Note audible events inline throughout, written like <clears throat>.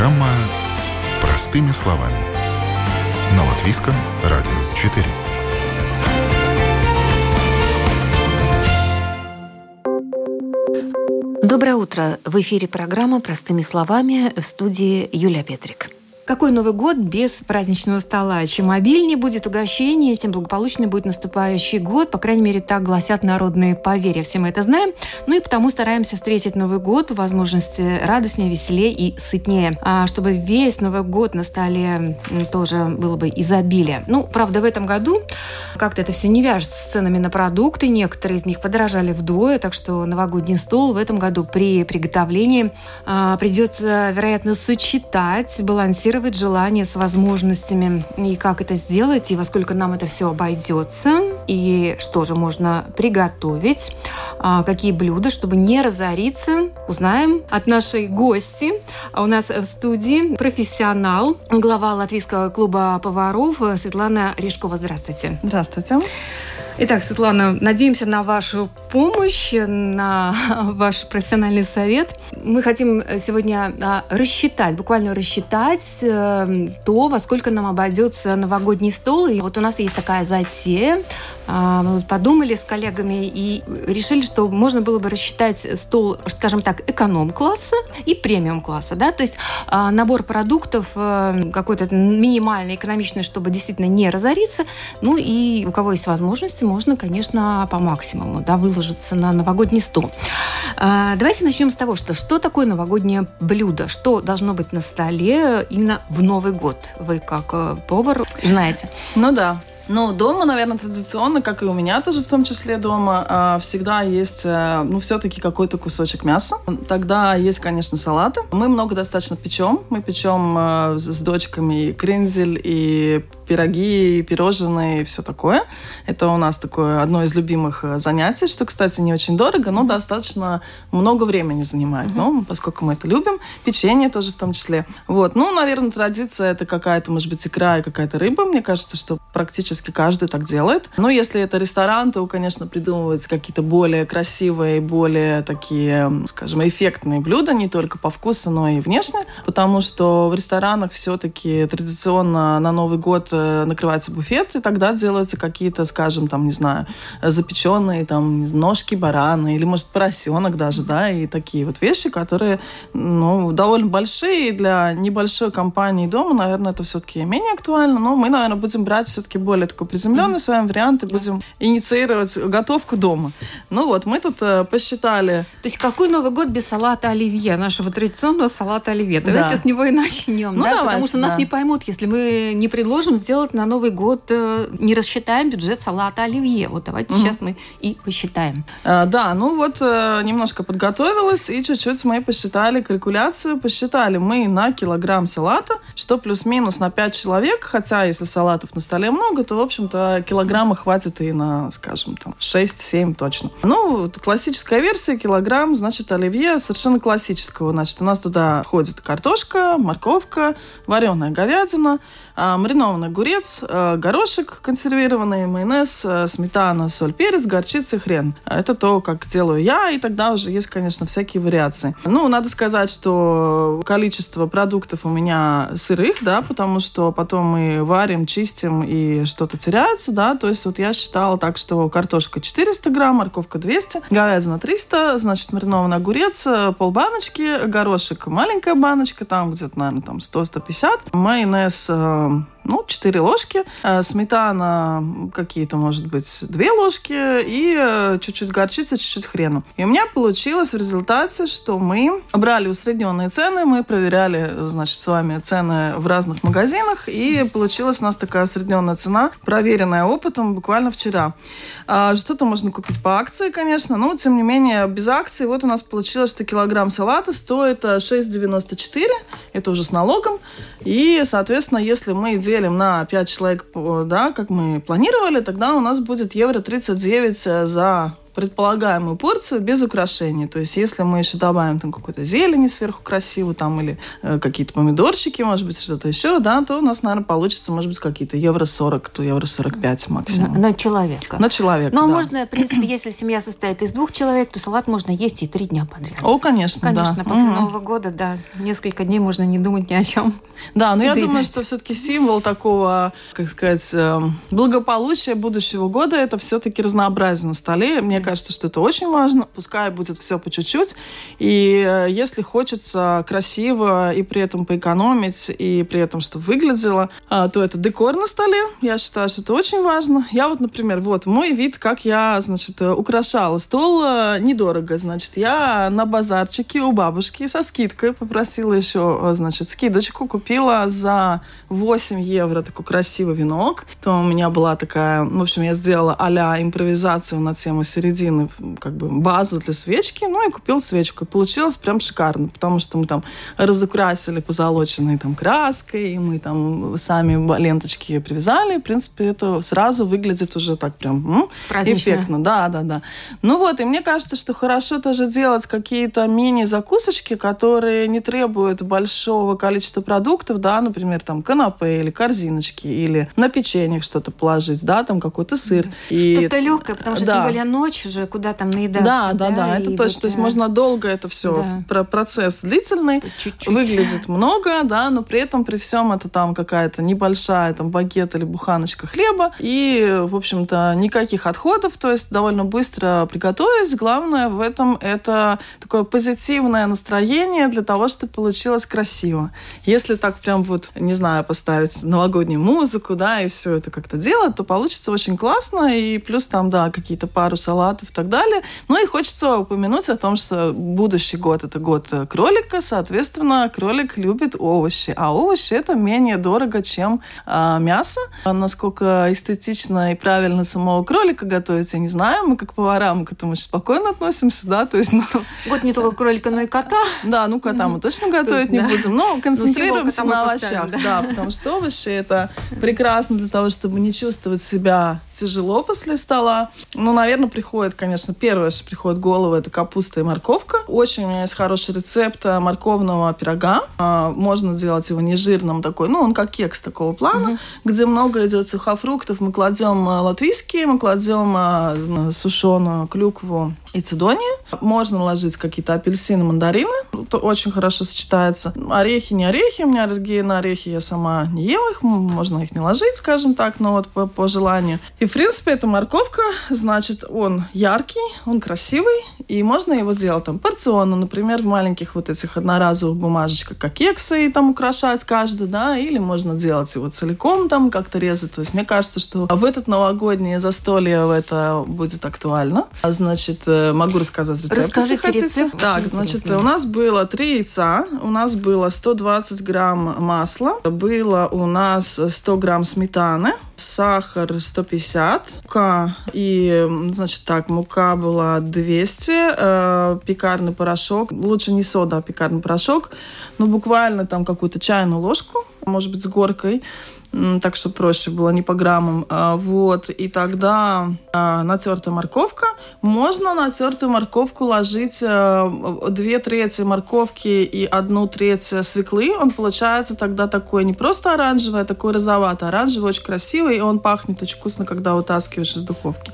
Программа «Простыми словами» на Латвийском радио 4. Доброе утро. В эфире программа «Простыми словами» в студии Юлия Петрик. Какой Новый год без праздничного стола? Чем обильнее будет угощение, тем благополучнее будет наступающий год. По крайней мере, так гласят народные поверья. Все мы это знаем. Ну и потому стараемся встретить Новый год по возможности радостнее, веселее и сытнее. А чтобы весь Новый год на столе тоже было бы изобилие. Ну, правда, в этом году как-то это все не вяжется с ценами на продукты. Некоторые из них подорожали вдвое, так что новогодний стол в этом году при приготовлении а, придется, вероятно, сочетать, балансировать балансировать желание с возможностями и как это сделать, и во сколько нам это все обойдется, и что же можно приготовить, а, какие блюда, чтобы не разориться, узнаем от нашей гости. А у нас в студии профессионал, глава Латвийского клуба поваров Светлана Рижкова. Здравствуйте. Здравствуйте. Итак, Светлана, надеемся на вашу помощь, на <laughs> ваш профессиональный совет. Мы хотим сегодня а, рассчитать, буквально рассчитать э, то, во сколько нам обойдется новогодний стол. И вот у нас есть такая затея а, подумали с коллегами и решили, что можно было бы рассчитать стол, скажем так, эконом-класса и премиум-класса. Да? То есть а, набор продуктов э, какой-то минимальный, экономичный, чтобы действительно не разориться. Ну и у кого есть возможности, можно, конечно, по максимуму да, выложиться на новогодний стол. А, давайте начнем с того, что что такое новогоднее блюдо, что должно быть на столе именно в Новый год. Вы как э, повар знаете. Ну да, ну, дома, наверное, традиционно, как и у меня тоже в том числе дома, а, всегда есть, э, ну, все-таки какой-то кусочек мяса. Тогда есть, конечно, салаты. Мы много достаточно печем. Мы печем э, с дочками крензель, и пироги, и пирожные и все такое. Это у нас такое одно из любимых э, занятий, что, кстати, не очень дорого, но достаточно много времени занимает. Uh-huh. Ну, поскольку мы это любим. Печенье тоже в том числе. Вот. Ну, наверное, традиция это какая-то, может быть, икра и какая-то рыба. Мне кажется, что практически каждый так делает. Но если это ресторан, то, конечно, придумываются какие-то более красивые, более такие, скажем, эффектные блюда, не только по вкусу, но и внешне. Потому что в ресторанах все-таки традиционно на Новый год Э, накрывается буфет, и тогда делаются какие-то, скажем, там, не знаю, запеченные там ножки барана или, может, поросенок даже, да, и такие вот вещи, которые, ну, довольно большие для небольшой компании дома, наверное, это все-таки менее актуально, но мы, наверное, будем брать все-таки более такой приземленный с вами вариант и будем инициировать готовку дома. Ну вот, мы тут э, посчитали. То есть какой Новый год без салата оливье, нашего традиционного салата оливье? Давайте да. с него и начнем, ну, да? Давайте, потому что да. нас не поймут, если мы не предложим сделать сделать на Новый год, э, не рассчитаем бюджет салата оливье. Вот давайте угу. сейчас мы и посчитаем. А, да, ну вот э, немножко подготовилась и чуть-чуть мы посчитали калькуляцию. Посчитали мы на килограмм салата, что плюс-минус на 5 человек, хотя если салатов на столе много, то, в общем-то, килограмма хватит и на, скажем, там 6-7 точно. Ну, классическая версия, килограмм, значит, оливье совершенно классического. Значит, у нас туда входит картошка, морковка, вареная говядина, маринованный огурец, а, горошек консервированный, майонез, а, сметана, соль, перец, горчица, хрен. Это то, как делаю я, и тогда уже есть, конечно, всякие вариации. Ну, надо сказать, что количество продуктов у меня сырых, да, потому что потом мы варим, чистим, и что-то теряется, да, то есть вот я считала так, что картошка 400 грамм, морковка 200, говядина 300, значит, маринованный огурец, полбаночки, горошек маленькая баночка, там где-то, наверное, там 100-150, майонез room. Ну, 4 ложки, э, сметана какие-то, может быть, 2 ложки и э, чуть-чуть горчицы, чуть-чуть хрена. И у меня получилось в результате, что мы брали усредненные цены, мы проверяли, значит, с вами цены в разных магазинах, и получилась у нас такая усредненная цена, проверенная опытом буквально вчера. А, что-то можно купить по акции, конечно, но, тем не менее, без акции. Вот у нас получилось, что килограмм салата стоит 6,94, э, это уже с налогом. И, соответственно, если мы делим на 5 человек, да, как мы планировали, тогда у нас будет евро 39 за предполагаемую порцию без украшений. То есть, если мы еще добавим там какой-то зелени сверху красивую, там, или э, какие-то помидорчики, может быть, что-то еще, да, то у нас, наверное, получится, может быть, какие-то евро 40, то евро 45 максимум. На, на человека. На человека, а да. можно, в принципе, если семья состоит из двух человек, то салат можно есть и три дня подряд. О, конечно, Конечно, да. после Мгм. Нового года, да, несколько дней можно не думать ни о чем. Да, но я думаю, что все-таки символ такого, как сказать, эм, благополучия будущего года это все-таки разнообразие на столе. Мне кажется, что это очень важно. Пускай будет все по чуть-чуть. И э, если хочется красиво и при этом поэкономить, и при этом, чтобы выглядело, а, то это декор на столе. Я считаю, что это очень важно. Я вот, например, вот мой вид, как я, значит, э, украшала стол э, недорого. Значит, я на базарчике у бабушки со скидкой попросила еще, значит, скидочку, купила за 8 евро такой красивый венок. То у меня была такая, в общем, я сделала а-ля импровизацию на тему середины, как бы базу для свечки, ну и купила свечку. И получилось прям шикарно, потому что мы там разукрасили позолоченной там краской, и мы там сами ленточки привязали. В принципе, это сразу выглядит уже так прям м, эффектно. Да, да, да. Ну вот, и мне кажется, что хорошо тоже делать какие-то мини-закусочки, которые не требуют большого количества продуктов, да, например, там канапе или корзиночки, или на печенье что-то положить, да, там какой-то сыр. И- Что-то легкое, потому что Да. тем более ночь уже, куда там наедаться. да, да, да, это и точно. вот, То есть э, можно долго это все, да. про процесс длительный, чуть-чуть. выглядит много, да, но при этом при всем это там какая-то небольшая там багет или буханочка хлеба и, в общем-то, никаких отходов, то есть довольно быстро приготовить. Главное в этом это такое позитивное настроение для того, чтобы получилось красиво. Если так прям вот, не знаю, поставить новогоднюю музыку, да, и все это как-то делать, то получится очень классно, и плюс там, да, какие-то пару салатов и так далее. Ну и хочется упомянуть о том, что будущий год это год э, кролика, соответственно, кролик любит овощи, а овощи это менее дорого, чем а, мясо. А насколько эстетично и правильно самого кролика готовить, я не знаю. Мы как повара, мы к этому спокойно относимся, да, то есть, ну, Вот не только кролика, но и кота. да, ну кота мы точно готовить Тут, не да. будем, но концентрируемся кота мы на овощах, да. да, потому что овощи это прекрасно для того, чтобы не чувствовать себя тяжело после стола. Ну, наверное, приходит, конечно, первое, что приходит в голову, это капуста и морковка. Очень у меня есть хороший рецепт э, морковного пирога. А, Можно делать его нежирным такой, ну, он как кекс такого плана, где много идет сухофруктов. Мы кладем э, латвийские, мы кладем э, сушеную клюкву и цидонию. Можно ложить какие-то апельсины, мандарины. Это очень хорошо сочетается. Орехи, не орехи. У меня аллергия на орехи. Я сама не ем их. Можно их не ложить, скажем так, но вот по, по желанию. И, в принципе, эта морковка, <laughs> значит, он яркий, он красивый. И можно его делать там порционно. Например, в маленьких вот этих одноразовых бумажечках, как кексы, и там украшать каждый, да. Или можно делать его целиком там как-то резать. То есть мне кажется, что в этот новогоднее застолье это будет актуально. А, Значит, э, могу рассказать рецепт, Расскажите если хотите. рецепт, Так, значит, у нас было три яйца, у нас было 120 грамм масла, было у нас 100 грамм сметаны, сахар 150, мука и, значит, так, мука была 200, э, пекарный порошок, лучше не сода, а пекарный порошок, ну, буквально там какую-то чайную ложку, может быть, с горкой, так что проще было, не по граммам. А, Вот, и тогда а, натертая морковка. Можно натертую морковку ложить в две трети морковки и одну треть свеклы. Он получается тогда такой не просто оранжевый, а такой розоватый. Оранжевый очень красивый, и он пахнет очень вкусно, когда вытаскиваешь из духовки.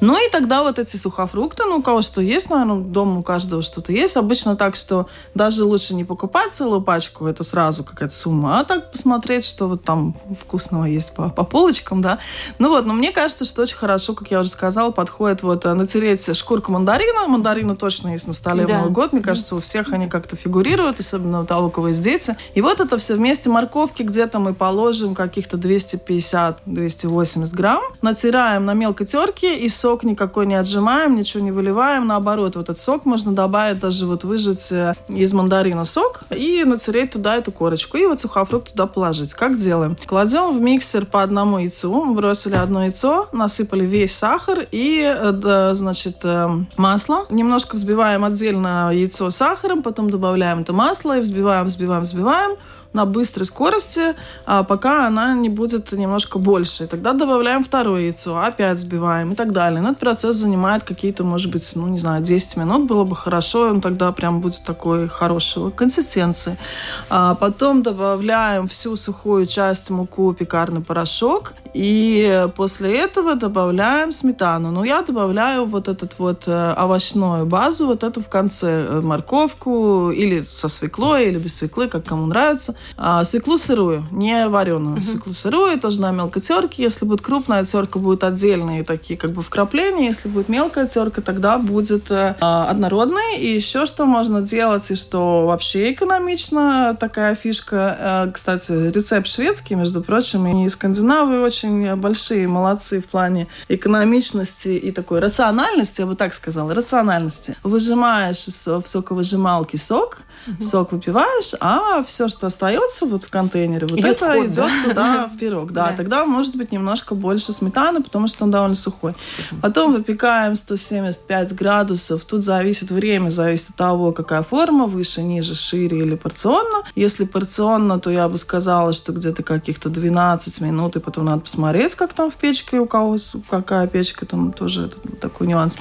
Ну и тогда вот эти сухофрукты, ну у кого что есть, наверное, дома у каждого что-то есть. Обычно так, что даже лучше не покупать целую пачку, это сразу какая-то сумма, а так посмотреть, что вот там вкусного есть по, по полочкам, да. Ну вот, но мне кажется, что очень хорошо, как я уже сказала, подходит вот э, натереть шкурку мандарина. Мандарины точно есть на столе Да. в Новый год. Мне кажется, у всех они как-то фигурируют, особенно у того, у кого есть дети. И вот это все вместе морковки где-то мы положим каких-то 250-280 грамм. Натираем на мелкой терке и сок никакой не отжимаем, ничего не выливаем. Наоборот, вот этот сок можно добавить, даже вот выжать э, из мандарина сок и натереть туда эту корочку. И вот сухофрукт туда положить. Как делаем? Кладем в миксер по одному яйцу. Мы бросили одно яйцо, насыпали весь сахар и, э, значит, э, масло. Немножко взбиваем отдельно яйцо с сахаром, потом добавляем это масло и взбиваем, взбиваем, взбиваем. На быстрой скорости, а, пока она не будет немножко больше. И тогда добавляем второе яйцо, опять взбиваем и так далее. Но этот процесс занимает какие-то, может быть, ну, не знаю, 10 минут было бы хорошо, он тогда прям будет такой хорошего консистенции. А потом добавляем всю сухую часть муку, пекарный порошок, и после этого добавляем сметану. Ну, я добавляю вот этот вот э, овощную базу, вот эту в конце э, морковку или со свеклой, или без свеклы, как кому нравится. А, свеклу сырую, не вареную. Угу. Свеклу сырую, тоже на мелкой терке. Если будет крупная терка, будут отдельные такие как бы вкрапления. Если будет мелкая терка, тогда будет э, однородный. И еще что можно делать, и что вообще экономично, такая фишка. Э, кстати, рецепт шведский, между прочим, и скандинавы очень большие молодцы в плане экономичности и такой рациональности, я бы так сказала, рациональности. Выжимаешь в соковыжималке сок, угу. сок выпиваешь, а все, что остается вот в контейнере, вот идет это ход, идет да? туда в пирог. <laughs> Да, да, тогда может быть немножко больше сметаны, потому что он довольно сухой. Потом выпекаем 175 градусов. Тут зависит время, зависит от того, какая форма, выше, ниже, шире или порционно. Если порционно, то я бы сказала, что где-то каких-то 12 минут, и потом надо посмотреть, как там в печке, у кого какая печка, там тоже такой нюанс.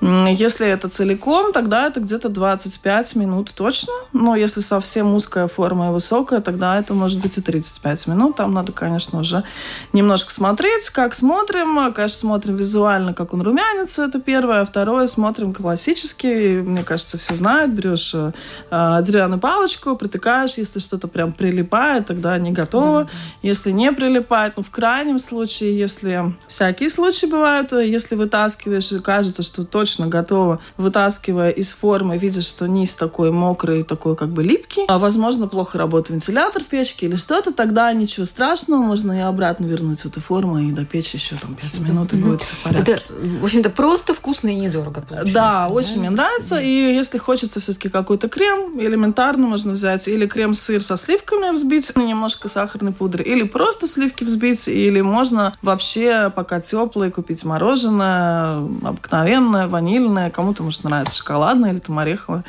Если это целиком, тогда это где-то 25 минут точно. Но если совсем узкая форма и высокая, тогда это может быть и 35 минут. Там надо, конечно, уже немножко смотреть, как смотрим. Конечно, смотрим визуально, как он румянится, это первое. А второе, смотрим классически. Мне кажется, все знают. Берешь э, деревянную палочку, притыкаешь. Если что-то прям прилипает, тогда не готово. Mm-hmm. Если не прилипает, ну, в крайнем случае, если всякие случаи бывают, если вытаскиваешь и кажется, что точно готово, вытаскивая из формы, видишь, что низ такой мокрый, такой как бы липкий. А, возможно, плохо работает вентилятор в печке или что-то, тогда ничего страшного, можно и обратно вернуть в эту форму и допечь еще там 5 минут, и будет все в порядке. Это, в общем-то, просто вкусно и недорого получается. Да, да? очень мне нравится. И если хочется все-таки какой-то крем, элементарно можно взять или крем-сыр со сливками взбить, немножко сахарной пудры, или просто сливки взбить, или можно вообще, пока теплые, купить мороженое обыкновенное, ванильное, кому-то, может, нравится шоколадное или там ореховое.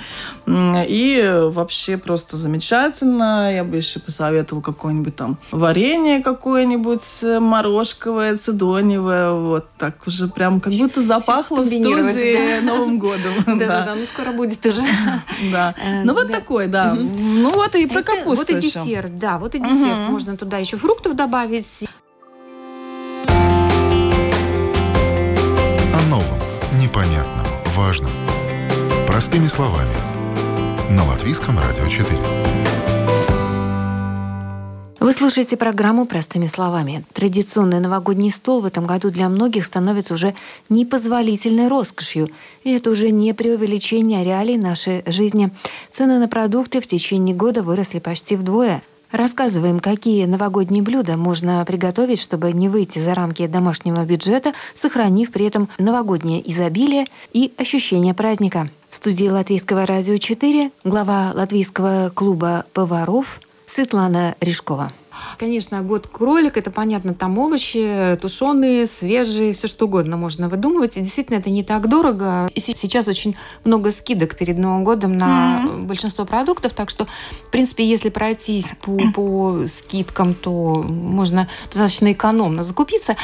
И вообще просто замечательно. Я бы еще посоветовала какое-нибудь там варенье какое-нибудь э, морожковое, цедоневое. Вот так уже прям как будто запахло в студии да. <laughs> Новым годом. <laughs> Да-да-да, ну скоро будет уже. <laughs> Да. Э, ну вот такой, да. Ну вот и про капусту Вот и десерт, да, вот и десерт. Можно туда еще фруктов добавить. О новом, непонятном, важном. Простыми словами – на Латвийском радио 4. Вы слушаете программу «Простыми словами». Традиционный новогодний стол в этом году для многих становится уже непозволительной роскошью. И это уже не преувеличение реалий нашей жизни. Цены на продукты в течение года выросли почти вдвое. Рассказываем, какие новогодние блюда можно приготовить, чтобы не выйти за рамки домашнего бюджета, сохранив при этом новогоднее изобилие и ощущение праздника. В студии Латвийского радио 4 глава Латвийского клуба поваров Светлана Рижкова. Конечно, год кролик, это понятно, там овощи, тушеные, свежие, все что угодно можно выдумывать. И действительно, это не так дорого. И сейчас очень много скидок перед Новым годом на mm-hmm. большинство продуктов, так что, в принципе, если пройтись по, по скидкам, то можно достаточно экономно закупиться.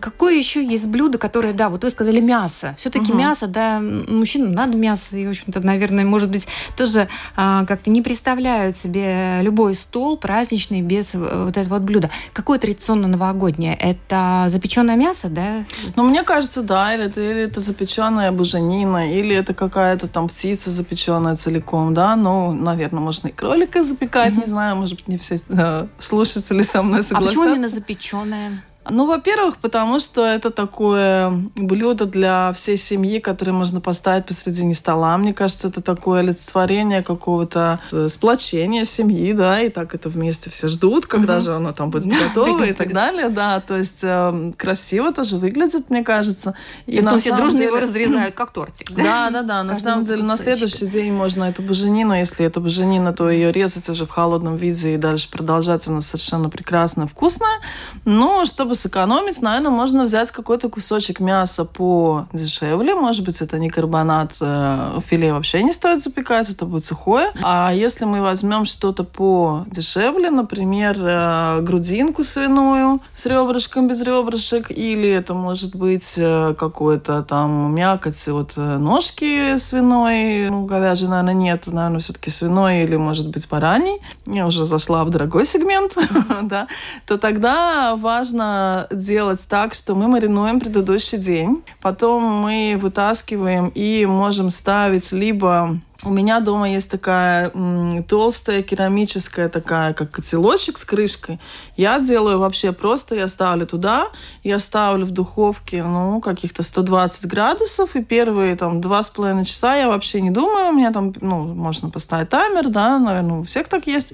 Какое еще есть блюдо, которое, да, вот вы сказали мясо. Все-таки mm-hmm. мясо, да, мужчинам надо мясо, и, в общем-то, наверное, может быть, тоже а, как-то не представляют себе любой стол праздничный без вот это вот блюдо. Какое традиционно новогоднее? Это запеченное мясо, да? Ну, мне кажется, да. Или это, или это запеченная буженина, или это какая-то там птица запеченная целиком, да. Ну, наверное, можно и кролика запекать, mm-hmm. не знаю, может быть, не все э, слушатели со мной согласятся. А почему именно запеченная? Ну, во-первых, потому что это такое блюдо для всей семьи, которое можно поставить посредине стола. Мне кажется, это такое олицетворение какого-то э, сплочения семьи, да, и так это вместе все ждут, когда угу. же оно там будет <laughs> готово и так далее, да. То есть э, красиво тоже выглядит, мне кажется. И, и на все дружно деле... его разрезают, <clears throat> как тортик. Да, да, да. На самом деле, на следующий день можно эту буженину, если это буженина, то ее резать уже в холодном виде и дальше продолжать, она совершенно прекрасная, вкусная. Но чтобы сэкономить, наверное, можно взять какой-то кусочек мяса по дешевле. Может быть, это не карбонат, э, филе вообще не стоит запекать, это будет сухое. А если мы возьмем что-то по дешевле, например, э, грудинку свиную с ребрышком без ребрышек, или это может быть э, какой-то там мякоть от ножки свиной, ну, говяжьей, наверное, нет, наверное, все-таки свиной или, может быть, бараний. Я уже зашла в дорогой сегмент, <laughs> да, то тогда важно делать так, что мы маринуем предыдущий день, потом мы вытаскиваем и можем ставить либо у меня дома есть такая м, толстая керамическая такая, как котелочек с крышкой. Я делаю вообще просто, я ставлю туда, я ставлю в духовке, ну, каких-то 120 градусов, и первые там два с половиной часа я вообще не думаю, у меня там, ну, можно поставить таймер, да, наверное, у всех так есть.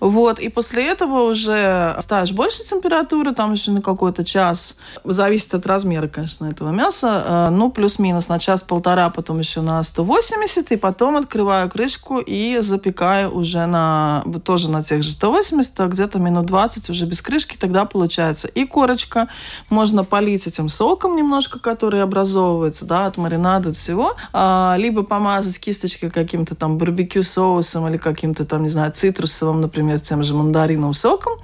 Вот, и после этого уже ставишь больше температуры, там еще на какой-то час, зависит от размера, конечно, этого мяса, э, ну, плюс-минус на час-полтора, потом еще на 180, и потом открываю крышку и запекаю уже на, тоже на тех же 180, а где-то минут 20 уже без крышки, тогда получается и корочка, можно полить этим соком немножко, который образовывается, да, от маринада, от всего, а, либо помазать кисточкой каким-то там барбекю соусом или каким-то там, не знаю, цитрусовым, например, тем же мандариновым соком.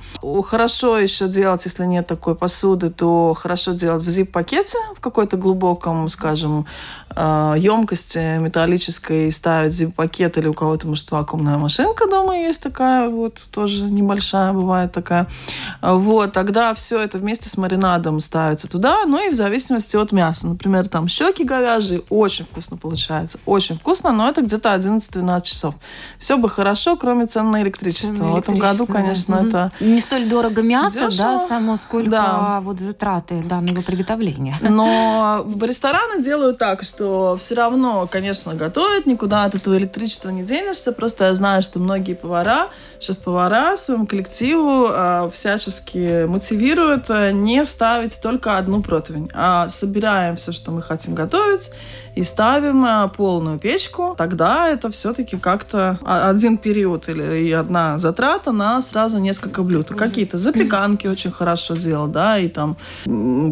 Хорошо еще делать, если нет такой посуды, то хорошо делать в зип-пакете, в какой-то глубоком, скажем, емкости а, металлической ставить зип-пакет или у кого-то, может, вакуумная машинка дома есть такая, вот тоже небольшая бывает такая. Вот, тогда все это вместе с маринадом ставится туда, ну и в зависимости от мяса. Например, там щеки говяжьи, очень вкусно получается, очень вкусно, но это где-то 11-12 часов. Все бы хорошо, кроме цен на электричество. В этом году, конечно, да. это... Не столь дорого мясо, Дешево. да, само сколько да. вот затраты данного приготовления. Но рестораны делают так, что что все равно, конечно, готовят, никуда от этого электричества не денешься. Просто я знаю, что многие повара, шеф-повара своему коллективу э, всячески мотивируют э, не ставить только одну противень, а собираем все, что мы хотим готовить, и ставим э, полную печку, тогда это все-таки как-то один период или и одна затрата на сразу несколько блюд. Какие-то запеканки очень хорошо делать, да, и там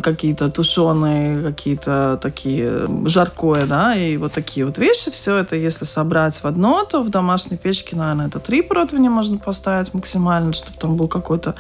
какие-то тушеные, какие-то такие жаркое, да, и вот такие вот вещи. Все это, если собрать в одно, то в домашней печке, наверное, это три противня можно поставить максимально, чтобы там был какой-то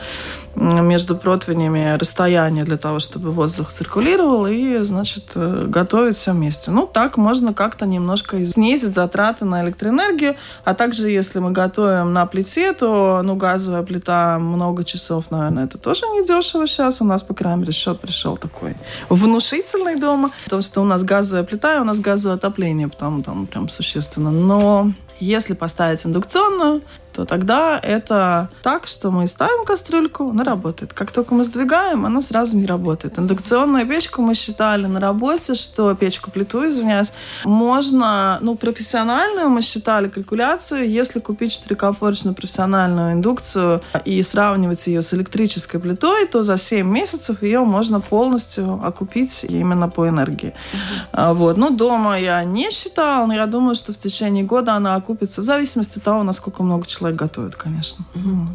между противнями расстояние для того, чтобы воздух циркулировал, и, значит, э, готовить все вместе. Ну, так можно как-то немножко снизить затраты на электроэнергию. А также, если мы готовим на плите, то ну, газовая плита много часов, наверное, это тоже не дешево сейчас. У нас, по крайней мере, счет пришел такой внушительный дома. Потому что у нас газовая плита, и у нас газовое отопление, потому там прям существенно. Но если поставить индукционную, то тогда это так, что мы ставим кастрюльку, она работает. Как только мы сдвигаем, она сразу не работает. Индукционную печку мы считали на работе, что печку плиту, извиняюсь, можно, ну, профессиональную мы считали калькуляцию, если купить четырехкомфорочную профессиональную индукцию и сравнивать ее с электрической плитой, то за 7 месяцев ее можно полностью окупить именно по энергии. Uh-huh. Вот. Ну, дома я не считала, но я думаю, что в течение года она окупится в зависимости от того, насколько много человек человек готовит, конечно. Угу.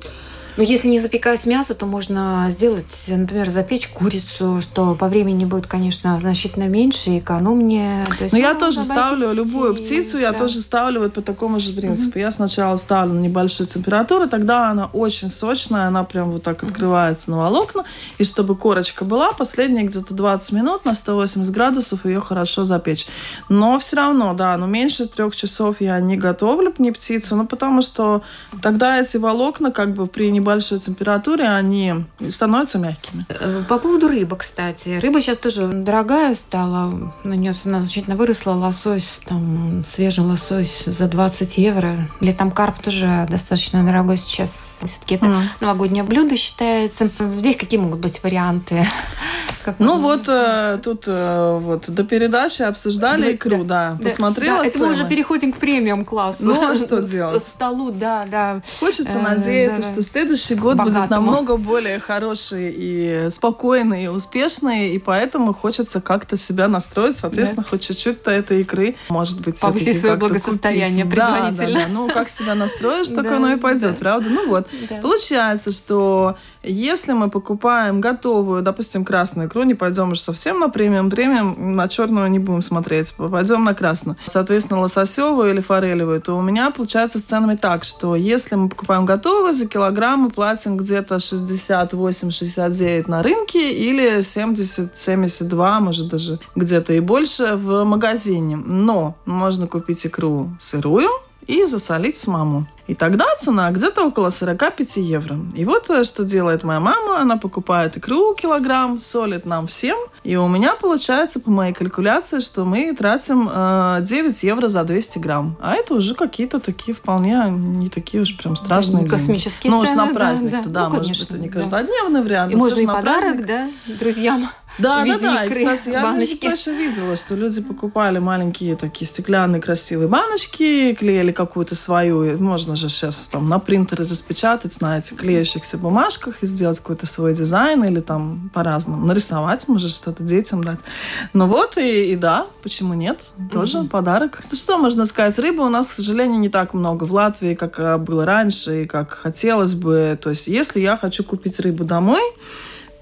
Но если не запекать мясо, то можно сделать, например, запечь курицу, что по времени будет, конечно, значительно меньше, экономнее. То есть, Но ну, я тоже ставлю любую птицу, я тоже ставлю вот по такому же принципу. Угу. Я сначала ставлю на небольшую температуру, тогда она очень сочная, она прям вот так открывается на волокна. И чтобы корочка была, последние где-то 20 минут на 180 градусов ее хорошо запечь. Но все равно, да, но меньше трех часов я не готовлю не птицу, ну потому что тогда эти волокна как бы при небольшой температуре они становятся мягкими. Э, по поводу рыбы, кстати. Рыба сейчас тоже дорогая стала. На нее цена значительно выросла. Лосось, там, свежий лосось за 20 евро. Или там карп тоже достаточно дорогой сейчас. Все-таки это mm. новогоднее блюдо считается. Здесь какие могут быть варианты? <laughs> Как ну вот э, тут э, вот до передачи обсуждали да, икру, да, да посмотрела. Да, это мы уже переходим к премиум классу. Ну а что делать? Столу, да, да. Хочется э, надеяться, что следующий следующий год Богатому. будет намного более хороший и спокойный, и успешный, и поэтому хочется как-то себя настроить, соответственно, да. хоть чуть-чуть-то этой игры, может быть, Повысить свое благосостояние купить. предварительно. Да, да, да. Ну, как себя настроишь, так оно и пойдет, правда? Ну вот, получается, что если мы покупаем готовую, допустим, красную икру, не пойдем уже совсем на премиум, премиум, на черную не будем смотреть, пойдем на красную. Соответственно, лососевую или форелевую, то у меня получается с ценами так, что если мы покупаем готовую, за килограмм мы платим где-то 68-69 на рынке или 70-72, может даже где-то и больше в магазине. Но можно купить икру сырую, и засолить самому. И тогда цена где-то около 45 евро. И вот э, что делает моя мама. Она покупает икру килограмм, солит нам всем. И у меня получается, по моей калькуляции, что мы тратим э, 9 евро за 200 грамм. А это уже какие-то такие вполне не такие уж прям страшные ну, космические деньги. цены. Ну, на праздник, да, да. да ну, может конечно, быть, это не каждодневный да. вариант. И можно и подарок, да, друзьям. Да, да, да. Икры, и, кстати, я баночки. раньше видела, что люди покупали маленькие такие стеклянные красивые баночки, клеили какую-то свою, можно же сейчас там на принтере распечатать, знаете, клеящихся бумажках и сделать какой-то свой дизайн или там по-разному нарисовать, может что-то детям дать. Ну вот и, и да, почему нет? Тоже mm-hmm. подарок. Ну что можно сказать? Рыбы у нас, к сожалению, не так много в Латвии, как э, было раньше и как хотелось бы. То есть если я хочу купить рыбу домой,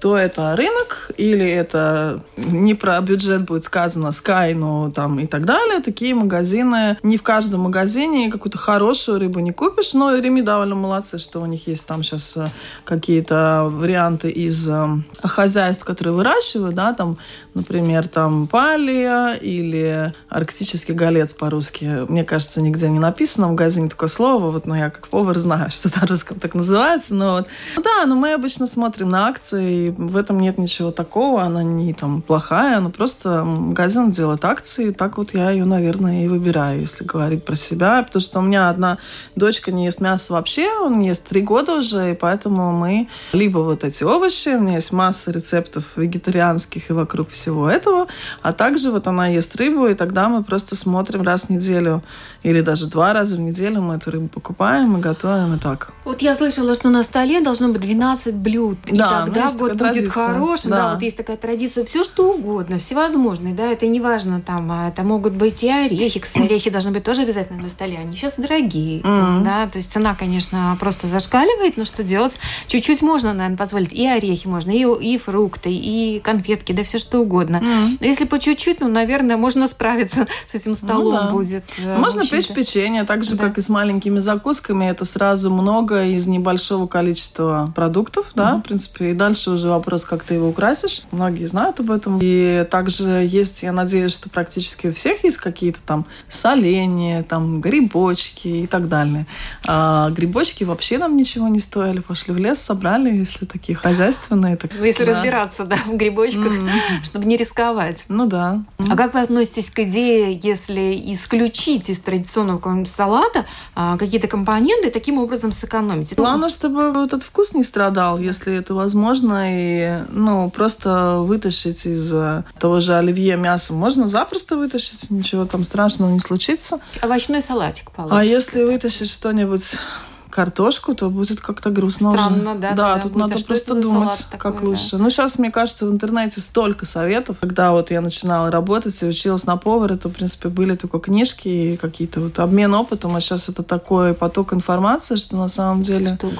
то это рынок или это не про бюджет будет сказано Sky, ну там и так далее. Такие магазины, не в каждом магазине какую-то хорошую рыбу не купишь, но Реми довольно молодцы, что у них есть там сейчас э, какие-то варианты из э, хозяйств, которые выращивают, да, там, например, там палия или арктический голец по-русски. Мне кажется, нигде не написано в магазине такое слово, вот, но я как повар знаю, <laughs> что на русском так называется, но вот. Ну да, но мы обычно смотрим на акции в этом нет ничего такого, она не там плохая, она просто магазин делает акции, так вот я ее, наверное, и выбираю, если говорить про себя, потому что у меня одна дочка не ест мясо вообще, он ест три года уже, и поэтому мы либо вот эти овощи, у меня есть масса рецептов вегетарианских и вокруг всего этого, а также вот она ест рыбу, и тогда мы просто смотрим раз в неделю или даже два раза в неделю мы эту рыбу покупаем и готовим и так. Вот я слышала, что на столе должно быть 12 блюд, и да, тогда год будет хороший. Да. да, вот есть такая традиция, все что угодно, всевозможные, да, это не важно, там, а это могут быть и орехи, кстати, орехи должны быть тоже обязательно на столе, они сейчас дорогие, mm-hmm. да, то есть цена, конечно, просто зашкаливает, но что делать? Чуть-чуть можно, наверное, позволить, и орехи можно, и, и фрукты, и конфетки, да, все что угодно. Mm-hmm. Но если по чуть-чуть, ну, наверное, можно справиться с этим столом ну, да. будет. Э, можно печь печенье, так же, да. как и с маленькими закусками, это сразу много из небольшого количества продуктов, да, mm-hmm. в принципе, и дальше уже вопрос, как ты его украсишь. Многие знают об этом. И также есть, я надеюсь, что практически у всех есть какие-то там соленья, там грибочки и так далее. А грибочки вообще нам ничего не стоили. Пошли в лес, собрали, если такие хозяйственные. Так, ну, если да. разбираться, да, в грибочках, mm-hmm. чтобы не рисковать. Ну да. А как вы относитесь к идее, если исключить из традиционного салата а, какие-то компоненты таким образом сэкономить? Главное, чтобы этот вкус не страдал, если это возможно, и ну, просто вытащить из э, того же оливье мясо можно запросто вытащить, ничего там страшного не случится. Овощной салатик получится. А если вытащить что-нибудь картошку, то будет как-то грустно. Странно, уже. да. Да, тут надо просто думать, такой, как лучше. Да. Ну, сейчас, мне кажется, в интернете столько советов. Когда вот я начинала работать и училась на повара, то, в принципе, были только книжки и какие-то вот обмен опытом, а сейчас это такой поток информации, что на самом деле что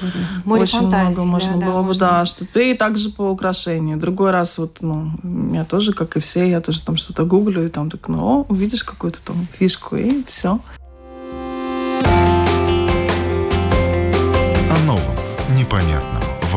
Море очень фантазии, много можно да, было бы, да, что и также по украшению. Другой раз вот, ну, я тоже, как и все, я тоже там что-то гуглю, и там так, ну, увидишь какую-то там фишку, и все.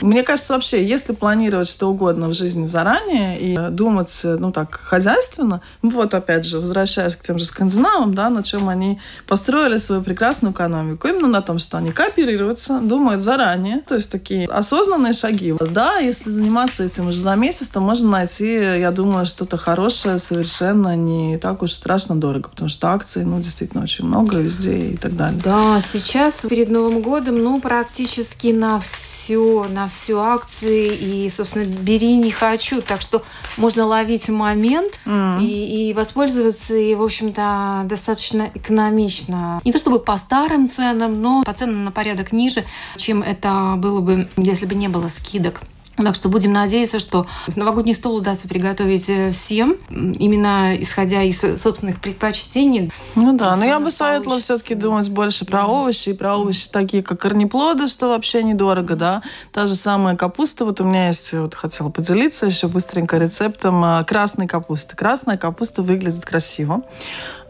Мне кажется, вообще, если планировать что угодно в жизни заранее и думать, ну так, хозяйственно, ну вот опять же, возвращаясь к тем же скандинавам, да, на чем они построили свою прекрасную экономику, именно на том, что они кооперируются, думают заранее, то есть такие осознанные шаги. Да, если заниматься этим уже за месяц, то можно найти, я думаю, что-то хорошее, совершенно не так уж страшно дорого, потому что акций, ну, действительно, очень много везде и так далее. Да, сейчас перед Новым годом, ну, практически на все, на все акции и, собственно, бери не хочу. Так что можно ловить момент mm. и, и воспользоваться, и, в общем-то, достаточно экономично. Не то чтобы по старым ценам, но по ценам на порядок ниже, чем это было бы, если бы не было скидок. Так что будем надеяться, что новогодний стол удастся приготовить э, всем, именно исходя из собственных предпочтений. Ну да, но я бы советовала все-таки думать больше про овощи, и про овощи такие, как корнеплоды, что вообще недорого, да. Та же самая капуста, вот у меня есть, вот хотела поделиться еще быстренько рецептом э, красной капусты. Красная капуста выглядит красиво.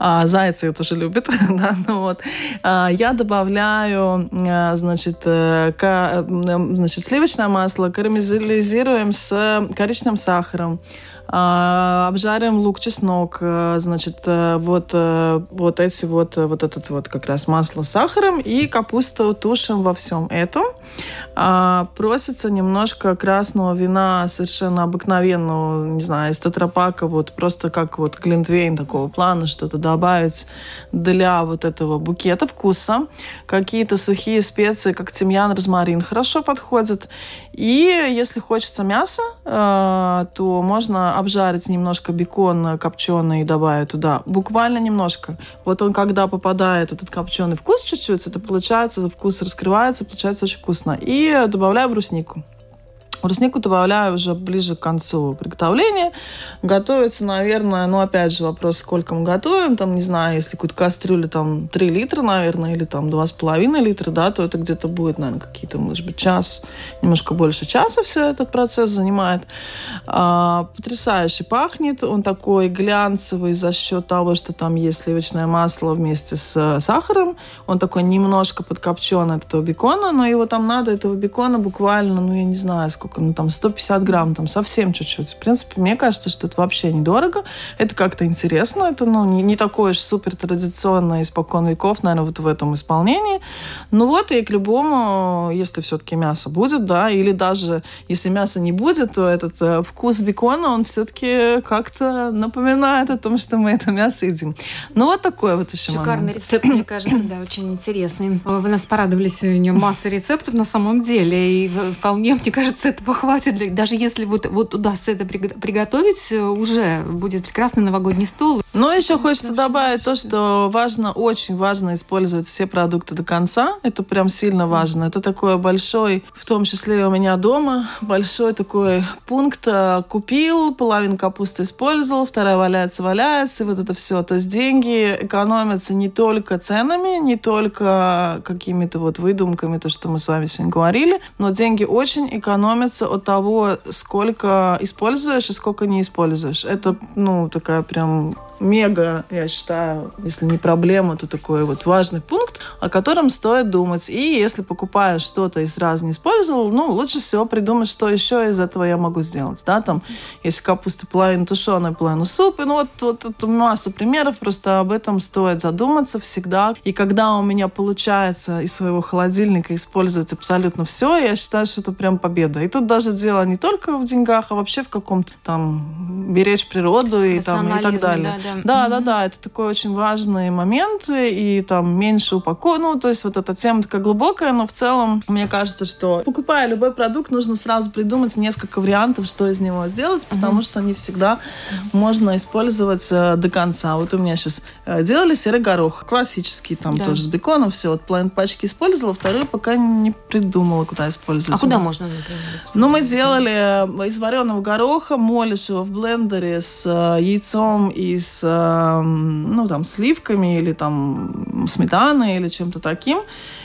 А, зайцы ее тоже любят, <laughs> да, ну вот. А, я добавляю, а, значит, э, значит, сливочное масло, карамелизируем с коричневым сахаром, обжариваем лук, чеснок, э, значит, э, вот, э, вот эти вот, вот этот вот как раз масло с сахаром и капусту тушим во всем этом. А, просится немножко красного вина совершенно обыкновенного, не знаю, из тетрапака, вот просто как вот глинтвейн такого плана, что-то добавить для вот этого букета вкуса. Какие-то сухие специи, как тимьян, розмарин хорошо подходят. И если хочется мяса, то можно обжарить немножко бекон копченый и добавить туда. Буквально немножко. Вот он, когда попадает этот копченый вкус чуть-чуть, это получается, вкус раскрывается, получается очень вкусно. И добавляю бруснику. Бруснику добавляю уже ближе к концу приготовления. Готовится, наверное, ну, опять же, вопрос, сколько мы готовим. Там, не знаю, если какую-то кастрюлю, там, 3 литра, наверное, или там 2,5 литра, да, то это где-то будет, наверное, какие-то, может быть, час, немножко больше часа все этот процесс занимает. А, потрясающе пахнет. Он такой глянцевый за счет того, что там есть сливочное масло вместе с сахаром. Он такой немножко подкопчен от этого бекона, но его там надо, этого бекона буквально, ну, я не знаю, сколько ну там 150 грамм, там совсем чуть-чуть. В принципе, мне кажется, что это вообще недорого. Это как-то интересно. Это ну, не, не такое уж супер традиционное испокон веков, наверное, вот в этом исполнении. Ну вот, и к любому, если все-таки мясо будет, да, или даже если мяса не будет, то этот э, вкус бекона, он все-таки как-то напоминает о том, что мы это мясо едим. Ну вот такой вот еще Шикарный момент. рецепт, мне кажется, да, очень интересный. Вы нас порадовали сегодня масса рецептов на самом деле. И вполне, мне кажется, этого хватит, для, даже если вот, вот удастся это приготовить, э, уже будет прекрасный новогодний стол. Но еще хочется добавить то, что важно, очень важно использовать все продукты до конца. Это прям сильно важно. Это такой большой, в том числе у меня дома, большой такой пункт. Э, купил, половину капусты использовал, вторая валяется, валяется, и вот это все. То есть деньги экономятся не только ценами, не только какими-то вот выдумками, то, что мы с вами сегодня говорили, но деньги очень экономятся отличается от того, сколько используешь и сколько не используешь. Это, ну, такая прям мега, я считаю, если не проблема, то такой вот важный пункт, о котором стоит думать. И если покупаешь что-то и сразу не использовал, ну, лучше всего придумать, что еще из этого я могу сделать. Да, там, если капуста половину тушеная, половину суп, и ну, вот, вот это масса примеров, просто об этом стоит задуматься всегда. И когда у меня получается из своего холодильника использовать абсолютно все, я считаю, что это прям победа. И тут даже дело не только в деньгах, а вообще в каком-то там беречь природу и, там, и так далее. Да, да да. Да, да, да, это такой очень важный момент, и там меньше упаковки, ну, то есть вот эта тема такая глубокая, но в целом, мне кажется, что покупая любой продукт, нужно сразу придумать несколько вариантов, что из него сделать, потому что не всегда можно использовать э, до конца. Вот у меня сейчас э, делали серый горох, классический, там да. тоже с беконом, все, вот половину пачки использовала, вторую пока не придумала, куда использовать. А куда можно, например? Ну, мы делали э, из вареного гороха, молишь его в блендере с яйцом и с эм, ну, там, сливками или там сметаной или чем-то таким.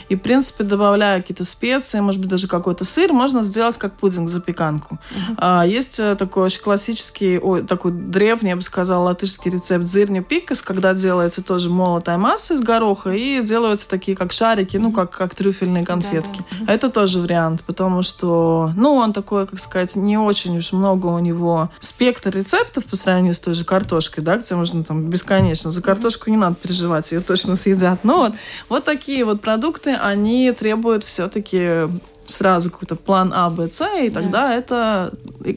И, в принципе, добавляя какие-то специи, может быть, даже какой-то сыр, можно сделать как пудинг, запеканку. Uh-huh. А, есть э, такой очень классический, ой, такой древний, я бы сказала, латышский рецепт зырни пикас, когда делается тоже молотая масса из гороха и делаются такие, как шарики, uh-huh. ну, как, как трюфельные конфетки. Uh-huh. Это тоже вариант, потому что, ну, он такой, как сказать, не очень уж много у него спектр рецептов по сравнению с той же картошкой, да, где можно там бесконечно. За картошку не надо переживать, ее точно съедят. Но вот, вот такие вот продукты, они требуют все-таки сразу какой-то план А, Б, С, и тогда да. это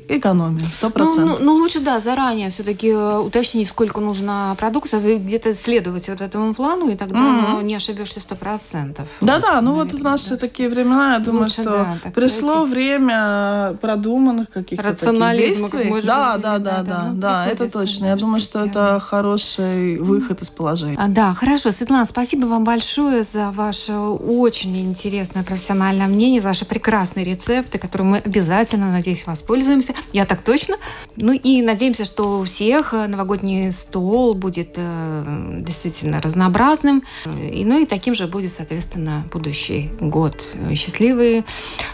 экономия, сто ну, процентов. Ну, ну, лучше, да, заранее все-таки э, уточнить, сколько нужно продуктов, и где-то следовать вот этому плану, и тогда mm-hmm. ну, не ошибешься сто процентов. Да-да, ну вот в наши такие времена, я думаю, лучше, что да, пришло пройти. время продуманных каких-то таких действий. Да, да, да, да, ну, да, это точно. Я думаю, что это хороший выход из положения. А, да, хорошо. Светлана, спасибо вам большое за ваше очень интересное профессиональное мнение, за ваши прекрасные рецепты, которые мы обязательно, надеюсь, воспользуемся. Я так точно. Ну и надеемся, что у всех новогодний стол будет э, действительно разнообразным. И, ну и таким же будет, соответственно, будущий год. Счастливый,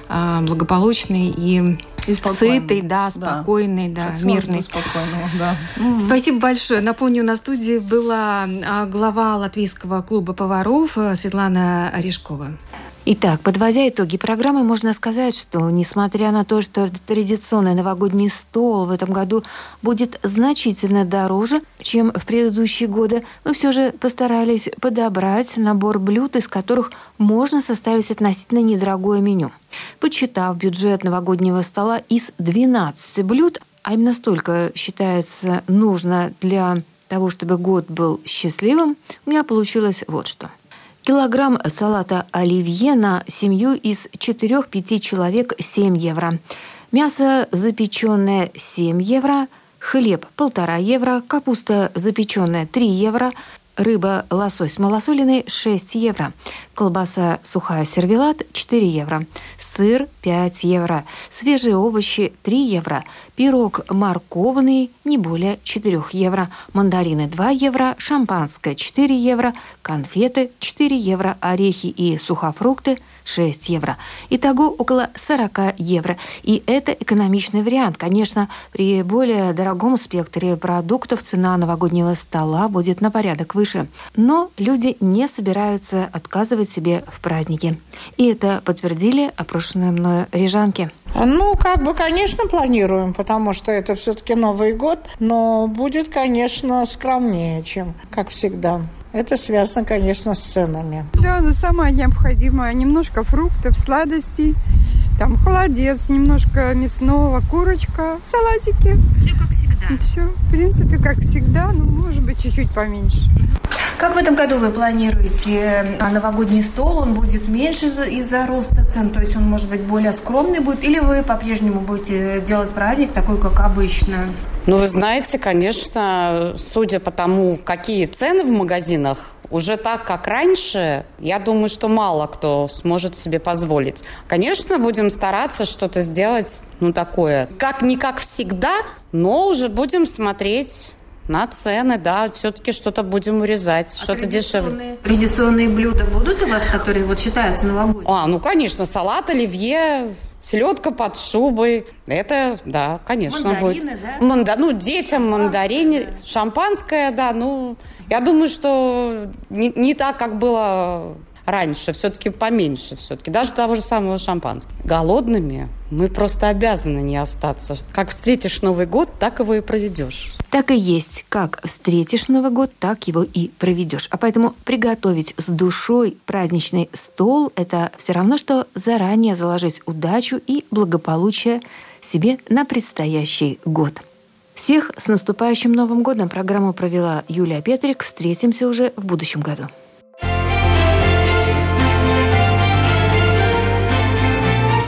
э, благополучный и, и сытый, да, спокойный, да, да мирный. Спокойного, да. Спасибо большое. Напомню, на студии была а, глава Латвийского клуба поваров э, Светлана Орешкова. Итак, подводя итоги программы, можно сказать, что несмотря на то, что традиционный новогодний стол в этом году будет значительно дороже, чем в предыдущие годы, мы все же постарались подобрать набор блюд, из которых можно составить относительно недорогое меню. Почитав бюджет новогоднего стола из 12 блюд, а именно столько считается нужно для того, чтобы год был счастливым, у меня получилось вот что – Килограмм салата оливье на семью из 4-5 человек 7 евро. Мясо запеченное 7 евро. Хлеб полтора евро. Капуста запеченная 3 евро. Рыба лосось малосоленый 6 евро. Колбаса сухая сервелат 4 евро. Сыр 5 евро. Свежие овощи 3 евро. Пирог морковный не более 4 евро. Мандарины 2 евро. Шампанское 4 евро. Конфеты 4 евро. Орехи и сухофрукты 6 евро. Итого около 40 евро. И это экономичный вариант. Конечно, при более дорогом спектре продуктов цена новогоднего стола будет на порядок выше. Но люди не собираются отказывать себе в празднике. И это подтвердили опрошенные мною рижанки. Ну, как бы, конечно, планируем, потому что это все-таки Новый год, но будет, конечно, скромнее, чем как всегда. Это связано, конечно, с ценами. Да, но самое необходимое. Немножко фруктов, сладостей. Там холодец, немножко мясного, курочка, салатики. Все как всегда. Все, в принципе, как всегда, но может быть чуть-чуть поменьше. Как в этом году вы планируете а, новогодний стол? Он будет меньше из-за роста цен, то есть он, может быть, более скромный будет? Или вы по-прежнему будете делать праздник такой, как обычно? Ну, вы знаете, конечно, судя по тому, какие цены в магазинах, уже так, как раньше, я думаю, что мало кто сможет себе позволить. Конечно, будем стараться что-то сделать, ну, такое, как не как всегда, но уже будем смотреть на цены, да, все-таки что-то будем урезать, а что-то дешевле. Традиционные блюда будут у вас, которые вот считаются новогодними? А, ну, конечно, салат, оливье, селедка под шубой. Это, да, конечно, Мандарины, будет. Да? Манда... Ну, детям мандарины, шампанское, да, ну, я думаю, что не, не так, как было раньше, все-таки поменьше все-таки, даже того же самого шампанского. Голодными мы просто обязаны не остаться. Как встретишь Новый год, так его и проведешь. Так и есть. Как встретишь Новый год, так его и проведешь. А поэтому приготовить с душой праздничный стол – это все равно, что заранее заложить удачу и благополучие себе на предстоящий год. Всех с наступающим Новым годом программу провела Юлия Петрик. Встретимся уже в будущем году.